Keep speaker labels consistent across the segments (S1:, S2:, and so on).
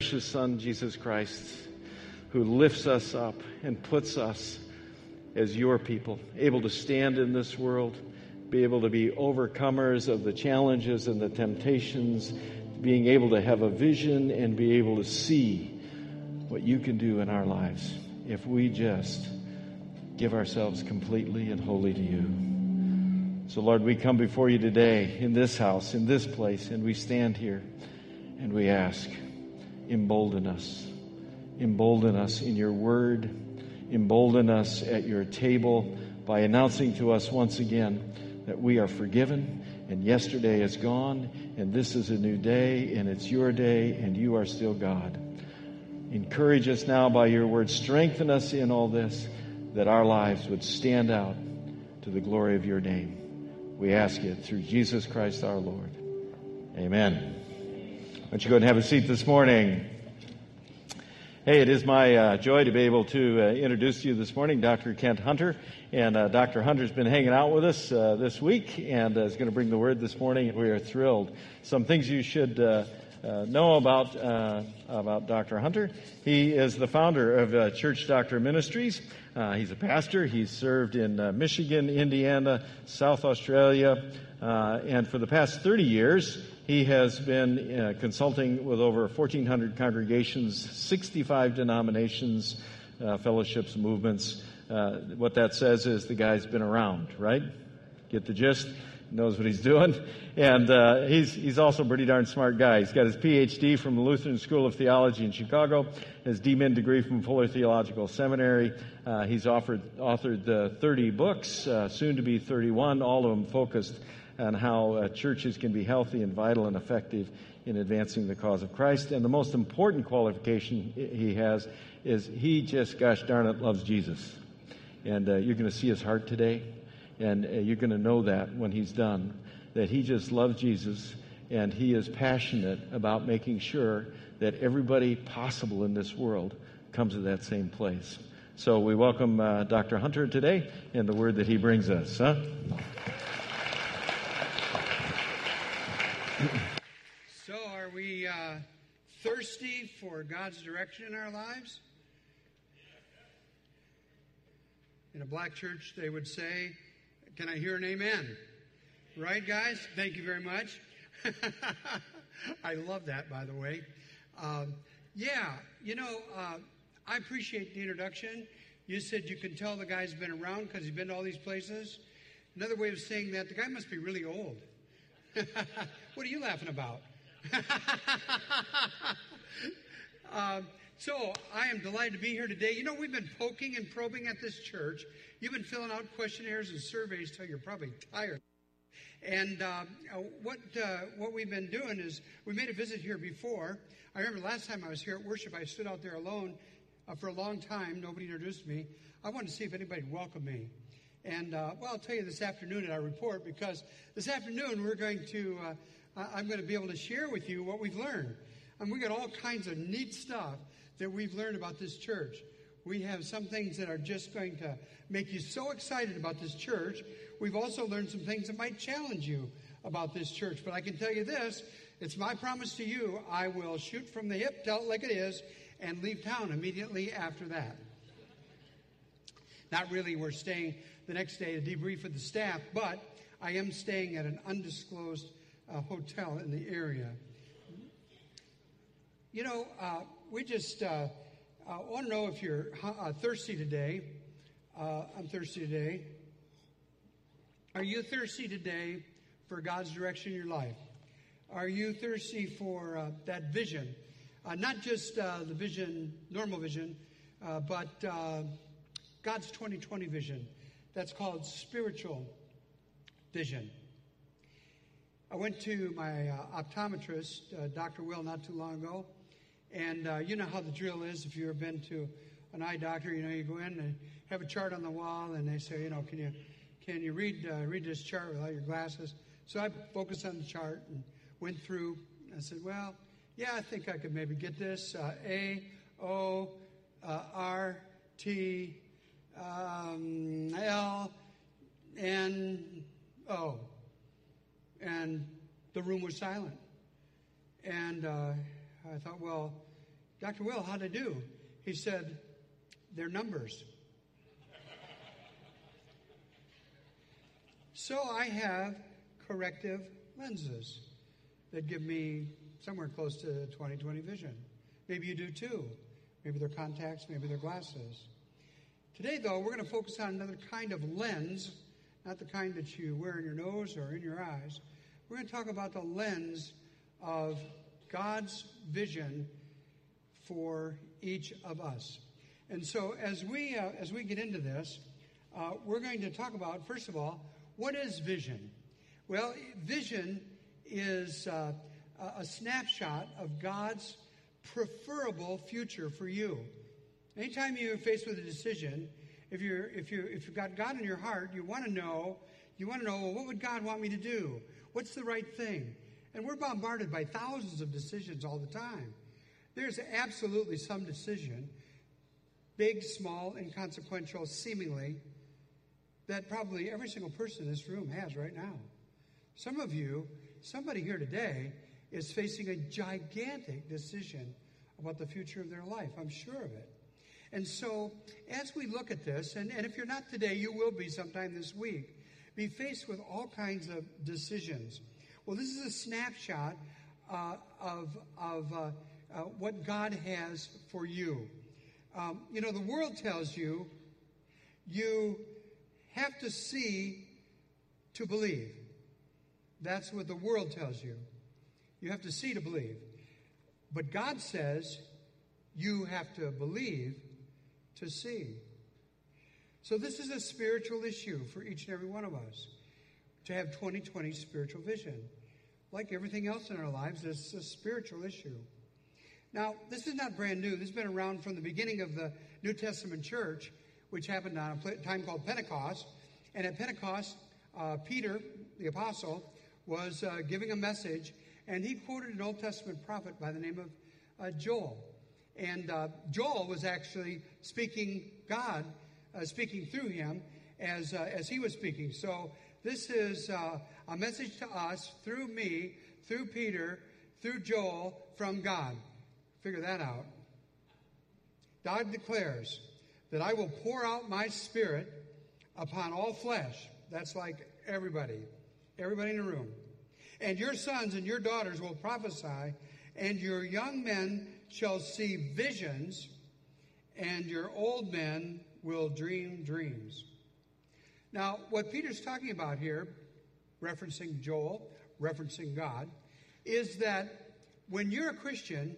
S1: precious Son, Jesus Christ, who lifts us up and puts us as your people, able to stand in this world, be able to be overcomers of the challenges and the temptations, being able to have a vision and be able to see what you can do in our lives if we just give ourselves completely and wholly to you. So, Lord, we come before you today in this house, in this place, and we stand here and we ask, embolden us. Embolden us in your word. Embolden us at your table by announcing to us once again that we are forgiven and yesterday is gone and this is a new day and it's your day and you are still God. Encourage us now by your word. Strengthen us in all this that our lives would stand out to the glory of your name. We ask it through Jesus Christ our Lord. Amen. Why don't you go and have a seat this morning? Hey, it is my uh, joy to be able to uh, introduce you this morning Dr. Kent Hunter. And uh, Dr. Hunter's been hanging out with us uh, this week and uh, is going to bring the word this morning, we are thrilled. Some things you should uh, know about, about Dr. Hunter. He is the founder of Church Doctor Ministries. he's a pastor. He's served in Michigan, Indiana, South Australia, and for the past 30 years, he has been uh, consulting with over 1,400 congregations, 65 denominations, uh, fellowships, movements. Uh, what that says is the guy's been around, right? Get the gist? Knows what he's doing. And uh, he's, he's also a pretty darn smart guy. He's got his PhD from the Lutheran School of Theology in Chicago, his DMin degree from Fuller Theological Seminary. Uh, he's offered, authored 30 books, uh, soon to be 31, all of them focused on how uh, churches can be healthy and vital and effective in advancing the cause of Christ. And the most important qualification he has is he just, gosh darn it, loves Jesus. And uh, you're going to see his heart today, and uh, you're going to know that when he's done, that he just loves Jesus and he is passionate about making sure that everybody possible in this world comes to that same place. So we welcome uh, Dr. Hunter today and the word that he brings us. Huh?
S2: So, are we uh, thirsty for God's direction in our lives? In a black church, they would say, Can I hear an amen? Right, guys? Thank you very much. I love that, by the way. Um, yeah, you know, uh, I appreciate the introduction. You said you can tell the guy's been around because he's been to all these places. Another way of saying that, the guy must be really old. what are you laughing about? um, so I am delighted to be here today. You know, we've been poking and probing at this church. You've been filling out questionnaires and surveys till you're probably tired. And uh, what uh, what we've been doing is we made a visit here before. I remember last time I was here at worship, I stood out there alone uh, for a long time. Nobody introduced me. I wanted to see if anybody would welcome me. And uh, well, I'll tell you this afternoon at our report because this afternoon we're going to, uh, I'm going to be able to share with you what we've learned. And we got all kinds of neat stuff that we've learned about this church. We have some things that are just going to make you so excited about this church. We've also learned some things that might challenge you about this church. But I can tell you this it's my promise to you I will shoot from the hip, tell it like it is, and leave town immediately after that. Not really, we're staying the next day to debrief with the staff, but I am staying at an undisclosed uh, hotel in the area. You know, uh, we just uh, uh want to know if you're uh, thirsty today. Uh, I'm thirsty today. Are you thirsty today for God's direction in your life? Are you thirsty for that vision? not just the vision, normal vision, but God's 2020 vision that's called spiritual vision. I went to my uh, optometrist, uh, Dr. Will, not too long ago, and uh, you know how the drill is. If you've ever been to an eye doctor, you know you go in and have a chart on the wall, and they say, you know, can you can you read uh, read this chart without your glasses? So I focused on the chart and went through. I said, well, yeah, I think I could maybe get this uh, A O uh, R T um, L N O. And the room was silent. And uh, I thought, well, Dr. Will, how'd I do? He said, They're numbers. so I have corrective lenses that give me somewhere close to 20 20 vision. Maybe you do too. Maybe they're contacts, maybe they're glasses. Today, though, we're going to focus on another kind of lens, not the kind that you wear in your nose or in your eyes. We're going to talk about the lens of God's vision for each of us. And so, as we uh, as we get into this, uh, we're going to talk about first of all, what is vision? Well, vision is uh, a snapshot of God's preferable future for you. Anytime you're faced with a decision, if you're if you if you've got God in your heart, you want to know you want to know well, what would God want me to do? What's the right thing? And we're bombarded by thousands of decisions all the time. There's absolutely some decision, big, small, inconsequential, seemingly, that probably every single person in this room has right now. Some of you, somebody here today, is facing a gigantic decision about the future of their life. I'm sure of it. And so, as we look at this, and, and if you're not today, you will be sometime this week, be faced with all kinds of decisions. Well, this is a snapshot uh, of, of uh, uh, what God has for you. Um, you know, the world tells you you have to see to believe. That's what the world tells you. You have to see to believe. But God says you have to believe to see. So, this is a spiritual issue for each and every one of us to have 2020 spiritual vision. Like everything else in our lives, it's a spiritual issue. Now, this is not brand new. This has been around from the beginning of the New Testament church, which happened on a time called Pentecost. And at Pentecost, uh, Peter, the apostle, was uh, giving a message, and he quoted an Old Testament prophet by the name of uh, Joel. And uh, Joel was actually speaking God, uh, speaking through him as, uh, as he was speaking. So this is uh, a message to us through me, through Peter, through Joel, from God. Figure that out. God declares that I will pour out my spirit upon all flesh. That's like everybody, everybody in the room. And your sons and your daughters will prophesy, and your young men shall see visions, and your old men will dream dreams. Now, what Peter's talking about here, referencing Joel, referencing God, is that when you're a Christian,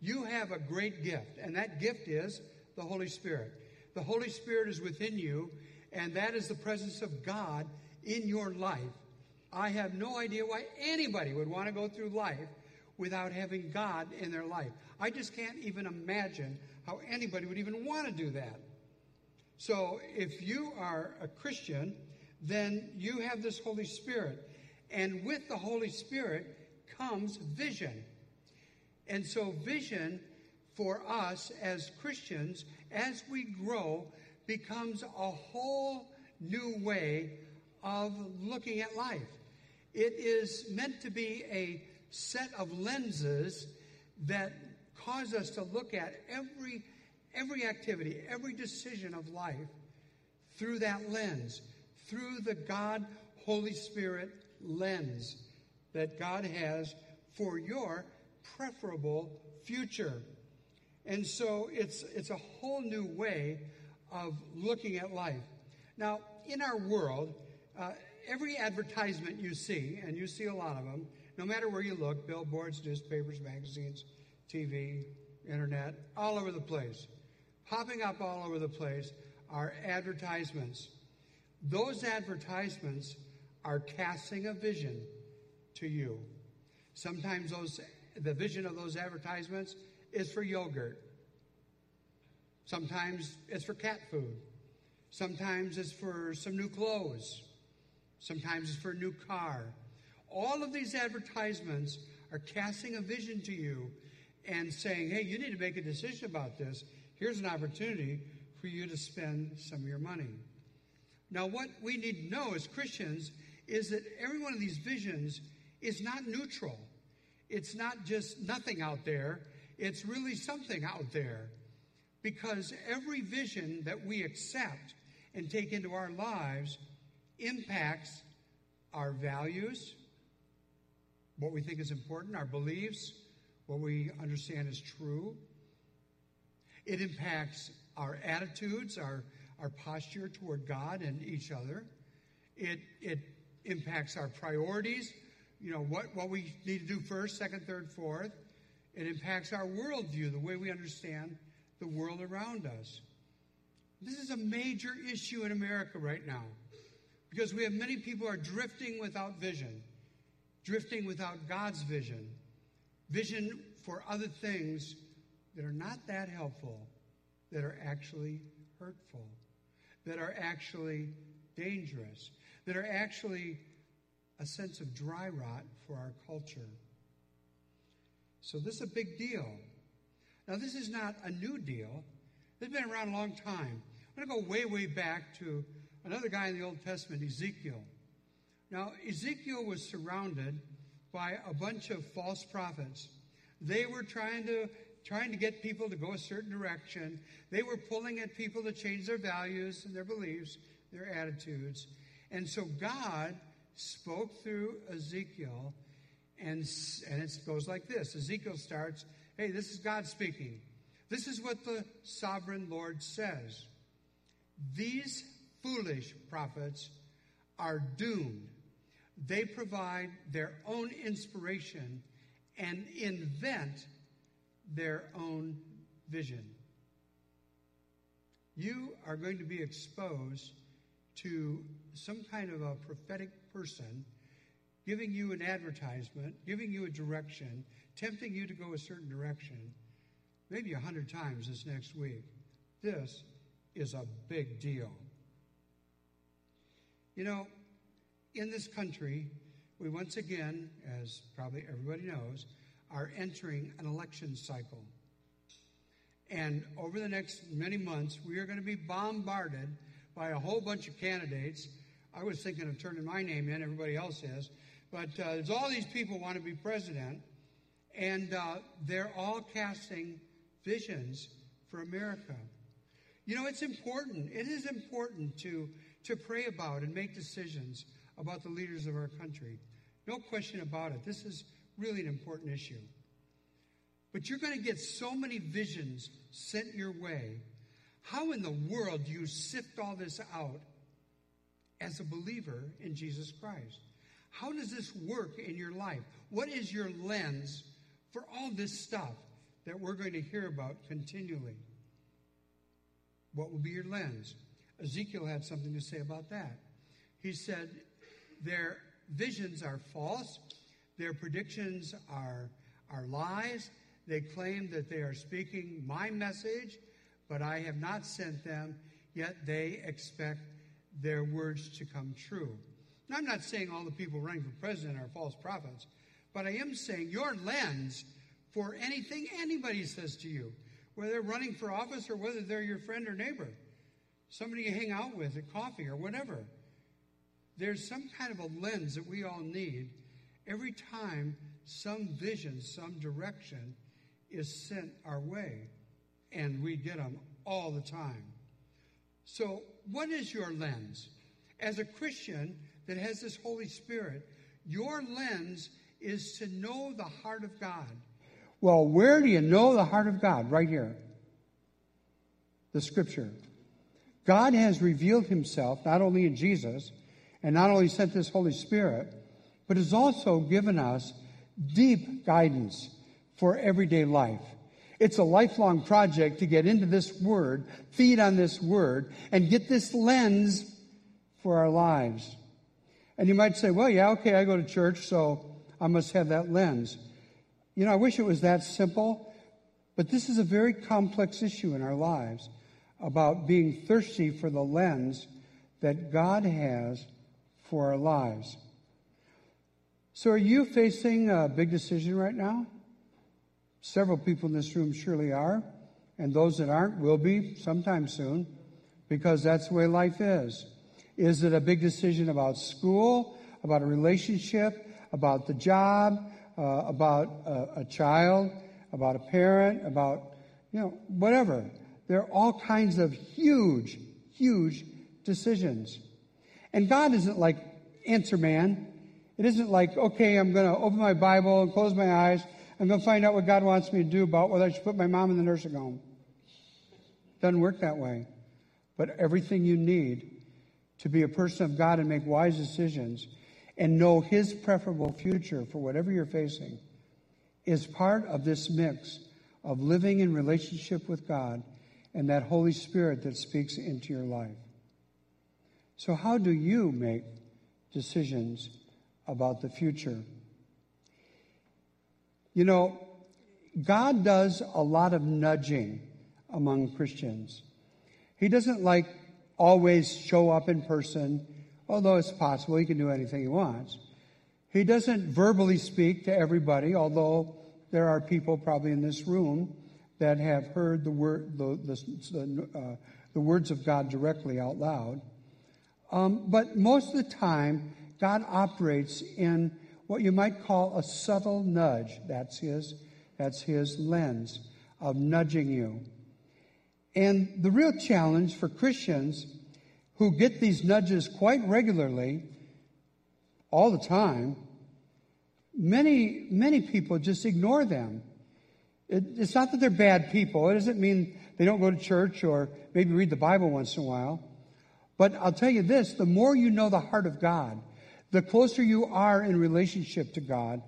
S2: you have a great gift, and that gift is the Holy Spirit. The Holy Spirit is within you, and that is the presence of God in your life. I have no idea why anybody would want to go through life without having God in their life. I just can't even imagine how anybody would even want to do that. So if you are a Christian, then you have this Holy Spirit. And with the Holy Spirit comes vision. And so, vision for us as Christians, as we grow, becomes a whole new way of looking at life. It is meant to be a set of lenses that cause us to look at every every activity, every decision of life through that lens, through the God Holy Spirit lens that God has for your preferable future. And so it's, it's a whole new way of looking at life. Now, in our world, uh, every advertisement you see, and you see a lot of them, no matter where you look billboards, newspapers, magazines, TV, internet, all over the place popping up all over the place are advertisements. Those advertisements are casting a vision to you. Sometimes those the vision of those advertisements is for yogurt. Sometimes it's for cat food. Sometimes it's for some new clothes. Sometimes it's for a new car. All of these advertisements are casting a vision to you and saying, hey, you need to make a decision about this here's an opportunity for you to spend some of your money. Now, what we need to know as Christians is that every one of these visions is not neutral. It's not just nothing out there. it's really something out there because every vision that we accept and take into our lives impacts our values, what we think is important, our beliefs, what we understand is true. It impacts our attitudes, our, our posture toward God and each other. It, it impacts our priorities, you know, what, what we need to do first, second, third, fourth. It impacts our worldview, the way we understand the world around us. This is a major issue in America right now because we have many people are drifting without vision, drifting without God's vision, vision for other things that are not that helpful, that are actually hurtful, that are actually dangerous, that are actually a sense of dry rot for our culture. So this is a big deal. Now, this is not a new deal. It's been around a long time. I'm going to go way, way back to another guy in the Old Testament, Ezekiel. Now, Ezekiel was surrounded by a bunch of false prophets. They were trying to trying to get people to go a certain direction. They were pulling at people to change their values and their beliefs, their attitudes. And so God spoke through Ezekiel, and, and it goes like this Ezekiel starts, Hey, this is God speaking. This is what the sovereign Lord says. These foolish prophets are doomed. They provide their own inspiration and invent their own vision. You are going to be exposed to some kind of a prophetic person giving you an advertisement, giving you a direction, tempting you to go a certain direction, maybe a hundred times this next week. This is a big deal. You know, in this country, we once again, as probably everybody knows, are entering an election cycle. And over the next many months, we are going to be bombarded by a whole bunch of candidates. I was thinking of turning my name in, everybody else is. But uh, there's all these people want to be president, and uh, they're all casting visions for America. You know, it's important. It is important to, to pray about and make decisions about the leaders of our country. No question about it. This is really an important issue. But you're going to get so many visions sent your way. How in the world do you sift all this out as a believer in Jesus Christ? How does this work in your life? What is your lens for all this stuff that we're going to hear about continually? What will be your lens? Ezekiel had something to say about that. He said, Their visions are false their predictions are, are lies. They claim that they are speaking my message, but I have not sent them, yet they expect their words to come true. Now, I'm not saying all the people running for president are false prophets, but I am saying your lens for anything anybody says to you, whether they're running for office or whether they're your friend or neighbor, somebody you hang out with at coffee or whatever. There's some kind of a lens that we all need Every time some vision, some direction is sent our way, and we get them all the time. So, what is your lens? As a Christian that has this Holy Spirit, your lens is to know the heart of God. Well, where do you know the heart of God? Right here. The scripture. God has revealed himself not only in Jesus and not only sent this Holy Spirit, but has also given us deep guidance for everyday life. It's a lifelong project to get into this word, feed on this word, and get this lens for our lives. And you might say, well, yeah, okay, I go to church, so I must have that lens. You know, I wish it was that simple, but this is a very complex issue in our lives about being thirsty for the lens that God has for our lives. So, are you facing a big decision right now? Several people in this room surely are, and those that aren't will be sometime soon, because that's the way life is. Is it a big decision about school, about a relationship, about the job, uh, about a, a child, about a parent, about, you know, whatever. There are all kinds of huge, huge decisions. And God isn't like answer man. It isn't like, okay, I'm going to open my Bible and close my eyes. I'm going to find out what God wants me to do about whether I should put my mom in the nursing home. Doesn't work that way. But everything you need to be a person of God and make wise decisions and know His preferable future for whatever you're facing is part of this mix of living in relationship with God and that Holy Spirit that speaks into your life. So, how do you make decisions about the future? You know, God does a lot of nudging among Christians. He doesn't like always show up in person, although it's possible he can do anything he wants. He doesn't verbally speak to everybody, although there are people probably in this room that have heard the, word, the, the, uh, the words of God directly out loud. Um, but most of the time, God operates in what you might call a subtle nudge. That's his, that's his lens of nudging you. And the real challenge for Christians who get these nudges quite regularly, all the time, many, many people just ignore them. It, it's not that they're bad people. It doesn't mean they don't go to church or maybe read the Bible once in a while. But I'll tell you this the more you know the heart of God, the closer you are in relationship to God,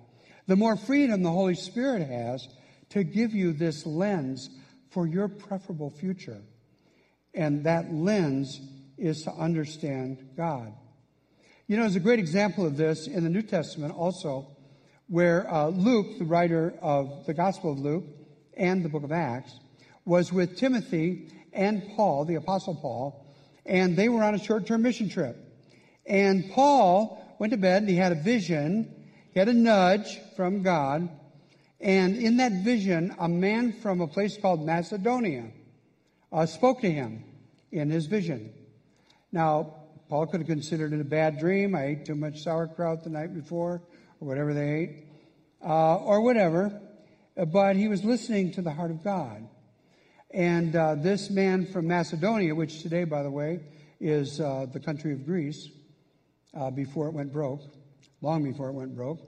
S2: the more freedom the Holy Spirit has to give you this lens for your preferable future. And that lens is to understand God. You know, there's a great example of this in the New Testament also, where uh, Luke, the writer of the Gospel of Luke and the book of Acts, was with Timothy and Paul, the Apostle Paul, and they were on a short term mission trip. And Paul went to bed and he had a vision, he had a nudge from God. And in that vision, a man from a place called Macedonia uh, spoke to him in his vision. Now, Paul could have considered it a bad dream. I ate too much sauerkraut the night before, or whatever they ate, uh, or whatever. But he was listening to the heart of God. And uh, this man from Macedonia, which today, by the way, is uh, the country of Greece, uh, before it went broke, long before it went broke,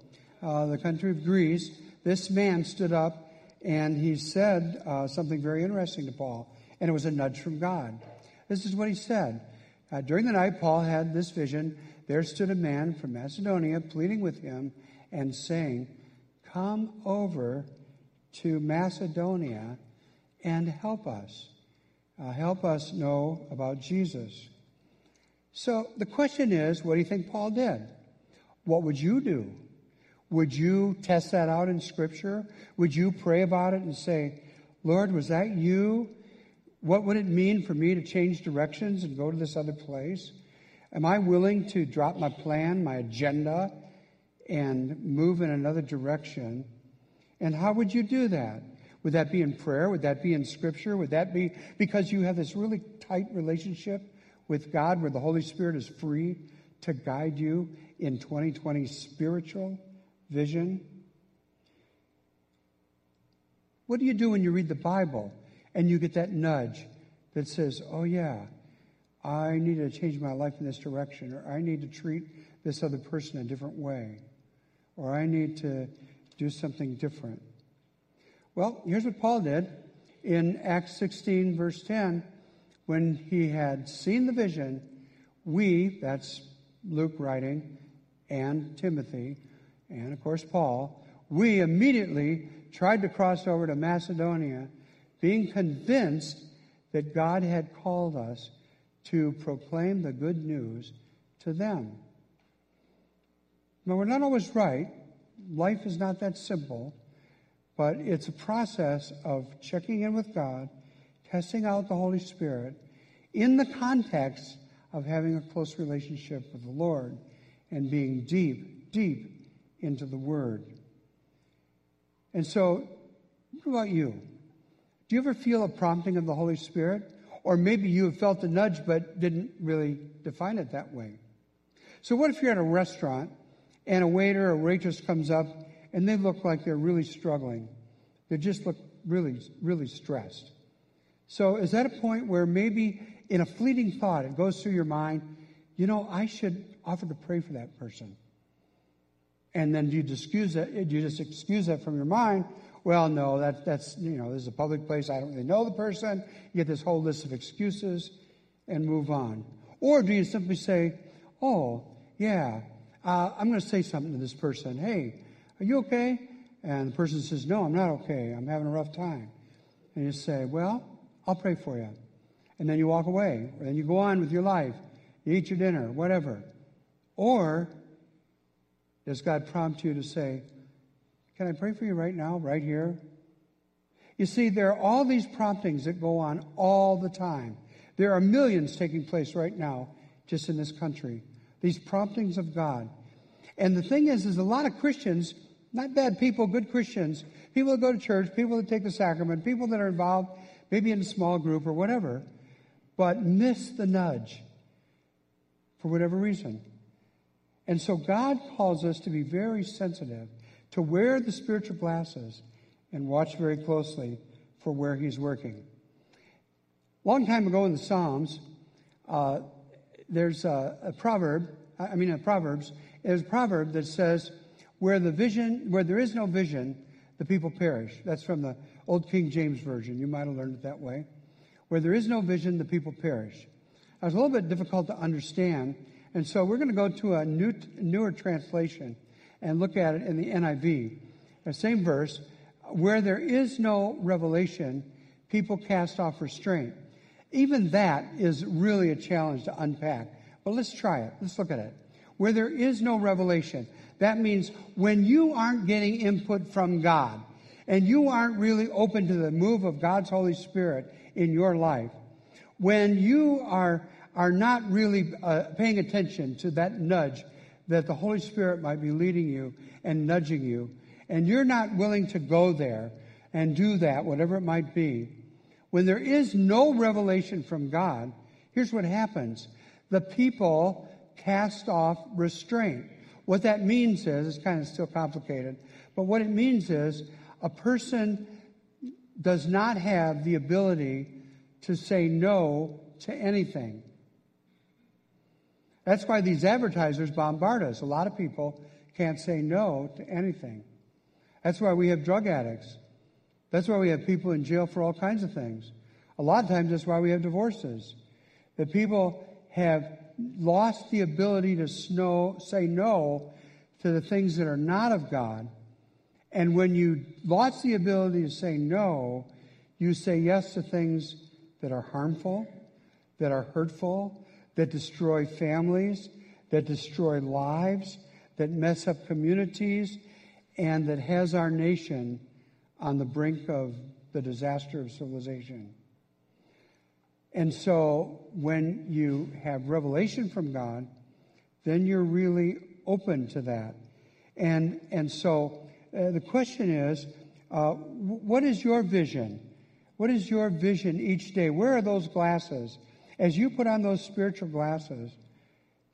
S2: uh, the country of Greece, this man stood up and he said uh, something very interesting to Paul, and it was a nudge from God. This is what he said. Uh, during the night, Paul had this vision. There stood a man from Macedonia pleading with him and saying, Come over to Macedonia and help us. Uh, help us know about Jesus. So the question is what do you think Paul did? What would you do? Would you test that out in Scripture? Would you pray about it and say, Lord, was that you? What would it mean for me to change directions and go to this other place? Am I willing to drop my plan, my agenda, and move in another direction? And how would you do that? Would that be in prayer? Would that be in scripture? Would that be because you have this really tight relationship with God where the Holy Spirit is free to guide you in 2020 spiritual vision? What do you do when you read the Bible and you get that nudge that says, oh, yeah, I need to change my life in this direction, or I need to treat this other person a different way, or I need to do something different? Well, here's what Paul did in Acts 16, verse 10. When he had seen the vision, we, that's Luke writing, and Timothy, and of course Paul, we immediately tried to cross over to Macedonia, being convinced that God had called us to proclaim the good news to them. Now, we're not always right. Life is not that simple. But it's a process of checking in with God, testing out the Holy Spirit in the context of having a close relationship with the Lord and being deep, deep into the Word. And so, what about you? Do you ever feel a prompting of the Holy Spirit? Or maybe you have felt a nudge but didn't really define it that way. So, what if you're at a restaurant and a waiter or waitress comes up and they look like they're really struggling. They just look really, really stressed. So is that a point where maybe in a fleeting thought it goes through your mind, you know, I should offer to pray for that person? And then you excuse that, you just excuse that from your mind. Well, no, that, that's, you know, this is a public place. I don't really know the person. You get this whole list of excuses and move on. Or do you simply say, oh, yeah, uh, I'm going to say something to this person. Hey, are you okay? And the person says, no, I'm not okay. I'm having a rough time. And you say, well, I'll pray for you. And then you walk away. And you go on with your life. You eat your dinner, whatever. Or does God prompt you to say, Can I pray for you right now, right here? You see, there are all these promptings that go on all the time. There are millions taking place right now just in this country. These promptings of God. And the thing is, is a lot of Christians, not bad people, good Christians, people that go to church, people that take the sacrament, people that are involved maybe in a small group or whatever, but miss the nudge for whatever reason. And so God calls us to be very sensitive, to wear the spiritual glasses and watch very closely for where He's working. Long time ago in the Psalms, uh, there's a, a, proverb. I mean, a Proverbs. There's a proverb that says, "Where the vision, where there is no vision, the people perish." That's from the Old King James version. You might have learned it that way. Where there is no vision, the people perish. It was a little bit difficult to understand, and so we're going to go to a new, newer translation and look at it in the NIV. The same verse, where there is no revelation, people cast off restraint. Even that is really a challenge to unpack. But let's try it. Let's look at it. Where there is no revelation, that means when you aren't getting input from God and you aren't really open to the move of God's Holy Spirit in your life, when you are, are not really uh, paying attention to that nudge that the Holy Spirit might be leading you and nudging you, and you're not willing to go there and do that, whatever it might be, when there is no revelation from God, here's what happens. The people cast off restraint. What that means is, it's kind of still complicated, but what it means is a person does not have the ability to say no to anything. That's why these advertisers bombard us. A lot of people can't say no to anything. That's why we have drug addicts. That's why we have people in jail for all kinds of things. A lot of times that's why we have divorces. That people have lost the ability to snow, say no to the things that are not of God. And when you lost the ability to say no, you say yes to things that are harmful, that are hurtful, that destroy families, that destroy lives, that mess up communities, and that has our nation on the brink of the disaster of civilization. And so when you have revelation from God, then you're really open to that. And, and so uh, the question is, uh, what is your vision? What is your vision each day? Where are those glasses? As you put on those spiritual glasses,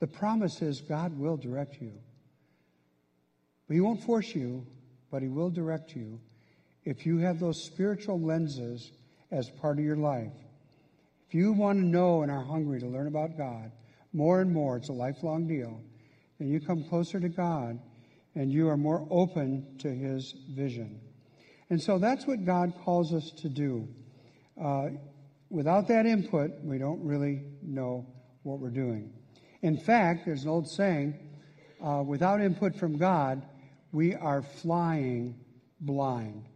S2: the promise is God will direct you. But He won't force you, but He will direct you if you have those spiritual lenses as part of your life. If you want to know and are hungry to learn about God more and more, it's a lifelong deal, then you come closer to God and you are more open to His vision. And so that's what God calls us to do. Uh, without that input, we don't really know what we're doing. In fact, there's an old saying uh, without input from God, we are flying blind.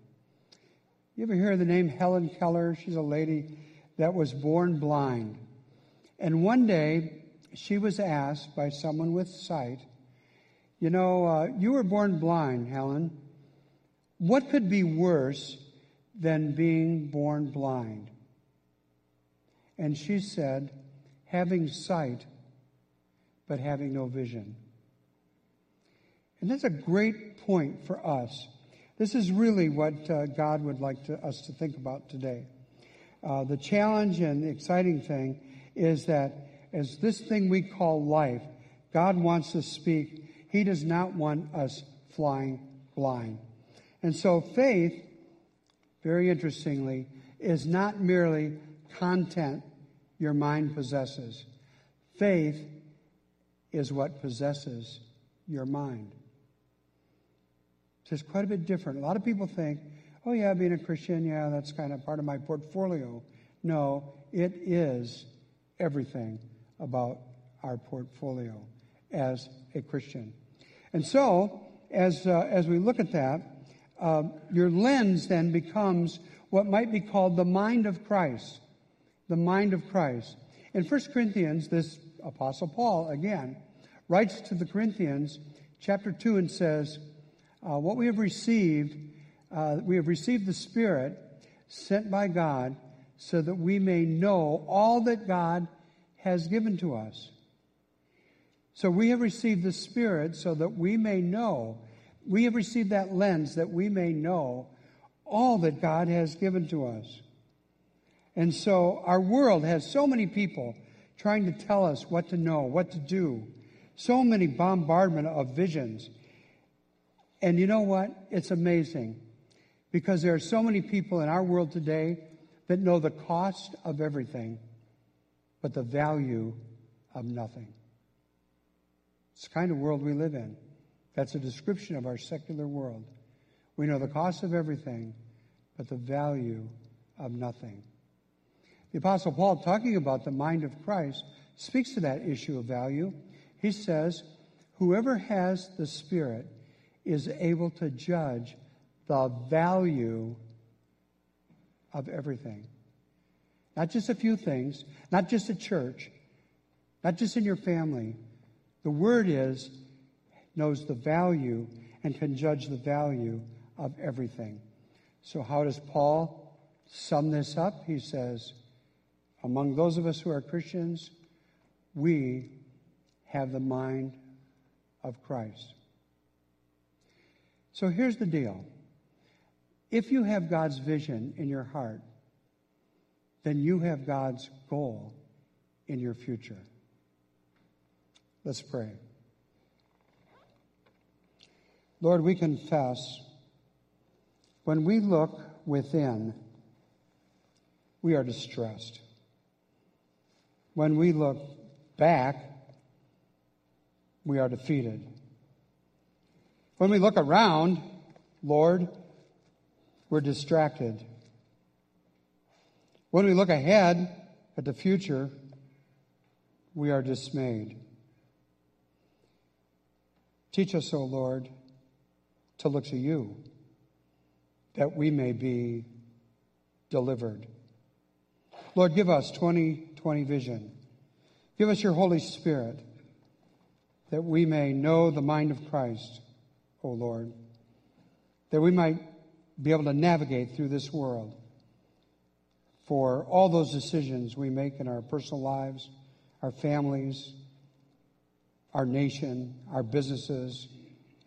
S2: You ever hear the name Helen Keller? She's a lady that was born blind. And one day, she was asked by someone with sight, You know, uh, you were born blind, Helen. What could be worse than being born blind? And she said, Having sight, but having no vision. And that's a great point for us. This is really what uh, God would like to, us to think about today. Uh, the challenge and the exciting thing is that as this thing we call life, God wants to speak. He does not want us flying blind. And so faith very interestingly, is not merely content your mind possesses. Faith is what possesses your mind. So it's quite a bit different. A lot of people think, oh, yeah, being a Christian, yeah, that's kind of part of my portfolio. No, it is everything about our portfolio as a Christian. And so, as, uh, as we look at that, uh, your lens then becomes what might be called the mind of Christ. The mind of Christ. In 1 Corinthians, this Apostle Paul, again, writes to the Corinthians, chapter 2, and says, uh, What we have received, uh, we have received the Spirit sent by God so that we may know all that God has given to us. So we have received the Spirit so that we may know. We have received that lens that we may know all that God has given to us. And so our world has so many people trying to tell us what to know, what to do. So many bombardment of visions. And you know what? It's amazing because there are so many people in our world today that know the cost of everything, but the value of nothing. It's the kind of world we live in. That's a description of our secular world. We know the cost of everything, but the value of nothing. The Apostle Paul, talking about the mind of Christ, speaks to that issue of value. He says, Whoever has the Spirit is able to judge the value of everything. Not just a few things, not just a church, not just in your family. The Word is, knows the value and can judge the value of everything. So, how does Paul sum this up? He says, among those of us who are Christians, we have the mind of Christ. So here's the deal. If you have God's vision in your heart, then you have God's goal in your future. Let's pray. Lord, we confess when we look within, we are distressed. When we look back, we are defeated. When we look around, Lord, we're distracted. When we look ahead at the future, we are dismayed. Teach us, O oh Lord, to look to you that we may be delivered. Lord, give us 2020 vision. Give us your Holy Spirit that we may know the mind of Christ, O oh Lord, that we might be able to navigate through this world for all those decisions we make in our personal lives, our families, our nation, our businesses,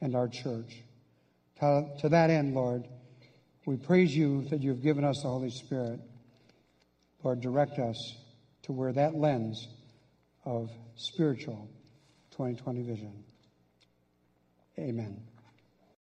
S2: and our church. To, to that end, Lord, we praise you that you've given us the Holy Spirit. Lord, direct us to where that lens of spiritual 2020 vision. Amen.